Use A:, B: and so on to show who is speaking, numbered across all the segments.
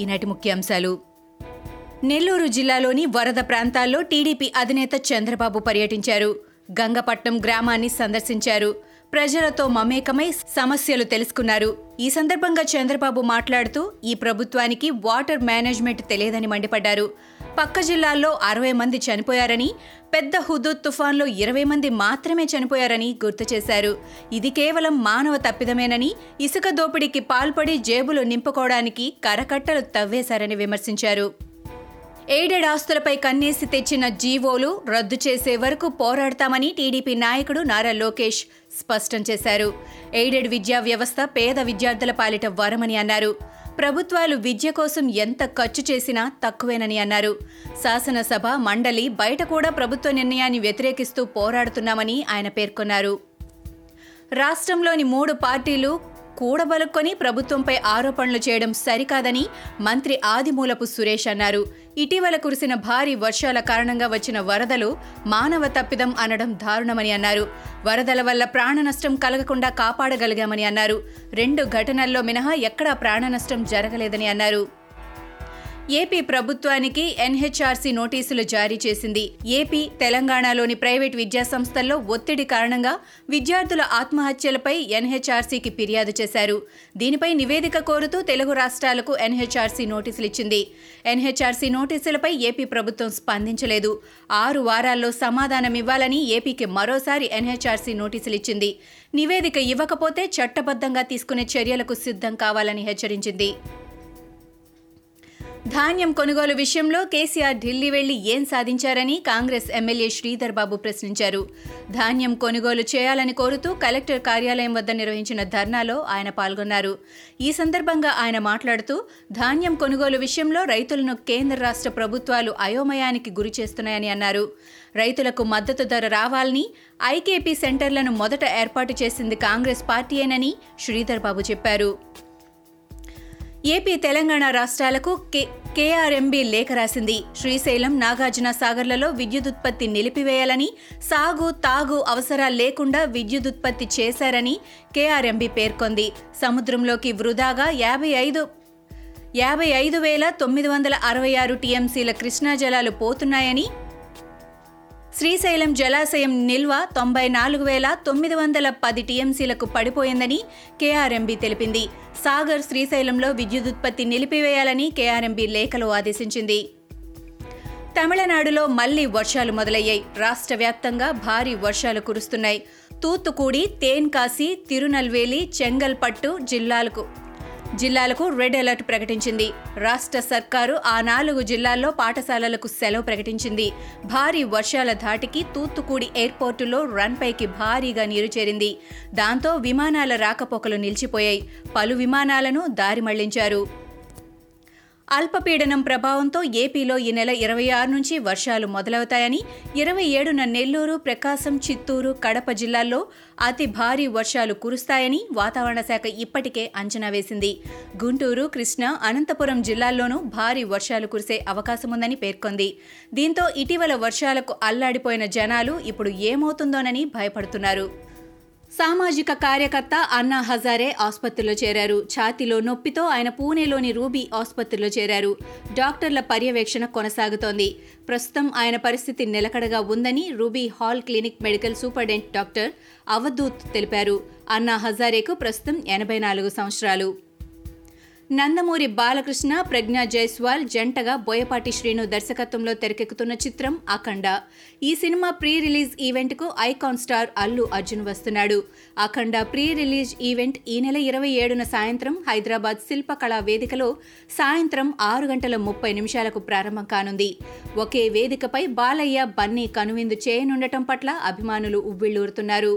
A: ఈనాటి ముఖ్యాంశాలు. నెల్లూరు జిల్లాలోని వరద ప్రాంతాల్లో టీడీపీ అధినేత చంద్రబాబు పర్యటించారు. గంగపట్నం గ్రామాన్ని సందర్శించారు. ప్రజలతో మమేకమై సమస్యలు తెలుసుకున్నారు. ఈ సందర్భంగా చంద్రబాబు మాట్లాడుతూ ఈ ప్రభుత్వానికి వాటర్ మేనేజ్మెంట్ తెలియదని మండిపడ్డారు. పక్క జిల్లాల్లో అరవై మంది చనిపోయారని పెద్ద హుదూద్ తుఫాన్లో ఇరవై మంది మాత్రమే చనిపోయారని గుర్తు చేశారు. ఇది కేవలం మానవ తప్పిదమేనని ఇసుక దోపిడీకి పాల్పడి జేబులు నింపుకోవడానికి కరకట్టలు తవ్వేశారని విమర్శించారు. ఎయిడెడ్ ఆస్తులపై కన్నేసి తెచ్చిన జీవోలు రద్దు చేసే వరకు పోరాడతామని టీడీపీ నాయకుడు నారా లోకేష్ స్పష్టం చేశారు. ఎయిడెడ్ విద్యా వ్యవస్థ పేద విద్యార్థుల పాలిట వరమని అన్నారు. ప్రభుత్వాలు విద్య కోసం ఎంత ఖర్చు చేసినా తక్కువేనని అన్నారు. శాసనసభ మండలి బయట కూడా ప్రభుత్వ నిర్ణయాన్ని వ్యతిరేకిస్తూ పోరాడుతున్నామని ఆయన పేర్కొన్నారు. రాష్ట్రంలోని మూడు పార్టీలు కూడబలుక్కొని ప్రభుత్వంపై ఆరోపణలు చేయడం సరికాదని మంత్రి ఆదిమూలపు సురేష్ అన్నారు. ఇటీవల కురిసిన భారీ వర్షాల కారణంగా వచ్చిన వరదలు మానవ తప్పిదం అనడం దారుణమని అన్నారు. వరదల వల్ల ప్రాణ నష్టం కలగకుండా కాపాడగలిగామని అన్నారు. రెండు ఘటనల్లో మినహా ఎక్కడా ప్రాణ నష్టం జరగలేదని అన్నారు. ఏపీ ప్రభుత్వానికి ఎన్హెచ్ఆర్సీ నోటీసులు జారీ చేసింది. ఏపీ తెలంగాణలోని ప్రైవేట్ విద్యా సంస్థల్లో ఒత్తిడి కారణంగా విద్యార్థుల ఆత్మహత్యలపై ఎన్హెచ్ఆర్సీకి ఫిర్యాదు చేశారు. దీనిపై నివేదిక కోరుతూ తెలుగు రాష్ట్రాలకు ఎన్హెచ్ఆర్సీ నోటీసులు ఇచ్చింది. ఎన్హెచ్ఆర్సీ నోటీసులపై ఏపీ ప్రభుత్వం స్పందించలేదు. ఆరు వారాల్లో సమాధానం ఇవ్వాలని ఏపీకి మరోసారి ఎన్హెచ్ఆర్సీ నోటీసులు ఇచ్చింది. నివేదిక ఇవ్వకపోతే చట్టబద్ధంగా తీసుకునే చర్యలకు సిద్ధం కావాలని హెచ్చరించింది. ధాన్యం కొనుగోలు విషయంలో కేసీఆర్ ఢిల్లీ వెళ్ళి ఏం సాధించారని కాంగ్రెస్ ఎమ్మెల్యే శ్రీధర్ బాబు ప్రశ్నించారు. ధాన్యం కొనుగోలు చేయాలని కోరుతూ కలెక్టర్ కార్యాలయం వద్ద నిర్వహించిన ధర్నాలో ఆయన పాల్గొన్నారు. ఈ సందర్భంగా ఆయన మాట్లాడుతూ ధాన్యం కొనుగోలు విషయంలో రైతులను కేంద్ర రాష్ట్ర ప్రభుత్వాలు అయోమయానికి గురి చేస్తున్నాయని అన్నారు. రైతులకు మద్దతు ధర రావాలని ఐకేపీ సెంటర్లను మొదట ఏర్పాటు చేసింది కాంగ్రెస్ పార్టీయేనని శ్రీధర్ బాబు చెప్పారు. ఏపీ తెలంగాణ రాష్ట్రాలకు కే కేఆర్ఎంబీ లేఖ రాసింది. శ్రీశైలం నాగార్జున సాగర్లలో విద్యుదుత్పత్తి నిలిపివేయాలని సాగు తాగు అవసరాలు లేకుండా విద్యుదుత్పత్తి చేశారని కేఆర్ఎంబీ పేర్కొంది. సముద్రంలోకి వృధాగా యాభై ఐదు యాభై ఐదు వేల తొమ్మిది వందల అరవై ఆరు టీఎంసీల కృష్ణా జలాలు పోతున్నాయని శ్రీశైలం జలాశయం నిల్వ తొంభై నాలుగు వేల తొమ్మిది వందల పది టీఎంసీలకు పడిపోయిందని కేఆర్ఎంబీ తెలిపింది. సాగర్ శ్రీశైలంలో విద్యుదుత్పత్తి నిలిపివేయాలని కేఆర్ఎంబీ లేఖలో ఆదేశించింది. తమిళనాడులో మళ్ళీ వర్షాలు మొదలయ్యాయి. రాష్ట్ర వ్యాప్తంగా భారీ వర్షాలు కురుస్తున్నాయి. తూత్తుకూడి తేన్కాసి తిరునల్వేలి చెంగల్పట్టు జిల్లాలకు జిల్లాలకు రెడ్ అలర్ట్ ప్రకటించింది. రాష్ట్ర సర్కారు ఆ నాలుగు జిల్లాల్లో పాఠశాలలకు సెలవు ప్రకటించింది. భారీ వర్షాల ధాటికి తూత్తుకూడి ఎయిర్పోర్టులో రన్పైకి భారీగా నీరు చేరింది. దాంతో విమానాల రాకపోకలు నిలిచిపోయాయి. పలు విమానాలను దారి మళ్ళించారు. అల్పపీడనం ప్రభావంతో ఏపీలో ఈ నెల ఇరవై ఆరు నుంచి వర్షాలు మొదలవుతాయని ఇరవై ఏడున నెల్లూరు ప్రకాశం చిత్తూరు కడప జిల్లాల్లో అతి భారీ వర్షాలు కురుస్తాయని వాతావరణ శాఖ ఇప్పటికే అంచనా వేసింది. గుంటూరు కృష్ణా అనంతపురం జిల్లాల్లోనూ భారీ వర్షాలు కురిసే అవకాశముందని పేర్కొంది. దీంతో ఇటీవల వర్షాలకు అల్లాడిపోయిన జనాలు ఇప్పుడు ఏమవుతుందోనని భయపడుతున్నారు. సామాజిక కార్యకర్త అన్నా హజారే ఆసుపత్రిలో చేరారు. ఛాతీలో నొప్పితో ఆయన పూణేలోని రూబీ ఆసుపత్రిలో చేరారు. డాక్టర్ల పర్యవేక్షణ కొనసాగుతోంది. ప్రస్తుతం ఆయన పరిస్థితి నిలకడగా ఉందని Ruby Hall Clinic medical superintendent doctor Avadhut తెలిపారు. అన్నా హజారేకు ప్రస్తుతం ఎనభై నాలుగు సంవత్సరాలు. నందమూరి బాలకృష్ణ ప్రజ్ఞా జైస్వాల్ జంటగా బోయపాటి శ్రీను దర్శకత్వంలో తెరకెక్కుతున్న చిత్రం అఖండ. ఈ సినిమా ప్రీ రిలీజ్ ఈవెంట్కు ఐకాన్ స్టార్ అల్లు అర్జున్ వస్తున్నాడు. అఖండ ప్రీ రిలీజ్ ఈవెంట్ ఈ నెల ఇరవై ఏడున సాయంత్రం హైదరాబాద్ శిల్పకళా వేదికలో సాయంత్రం ఆరు గంటల ముప్పై నిమిషాలకు ప్రారంభం కానుంది. ఒకే వేదికపై బాలయ్య బన్నీ కనువిందు చేయనుండటం పట్ల అభిమానులు ఉవ్విళ్ళూరుతున్నారు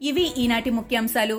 A: ఇవి ఈనాటి ముఖ్యాంశాలు.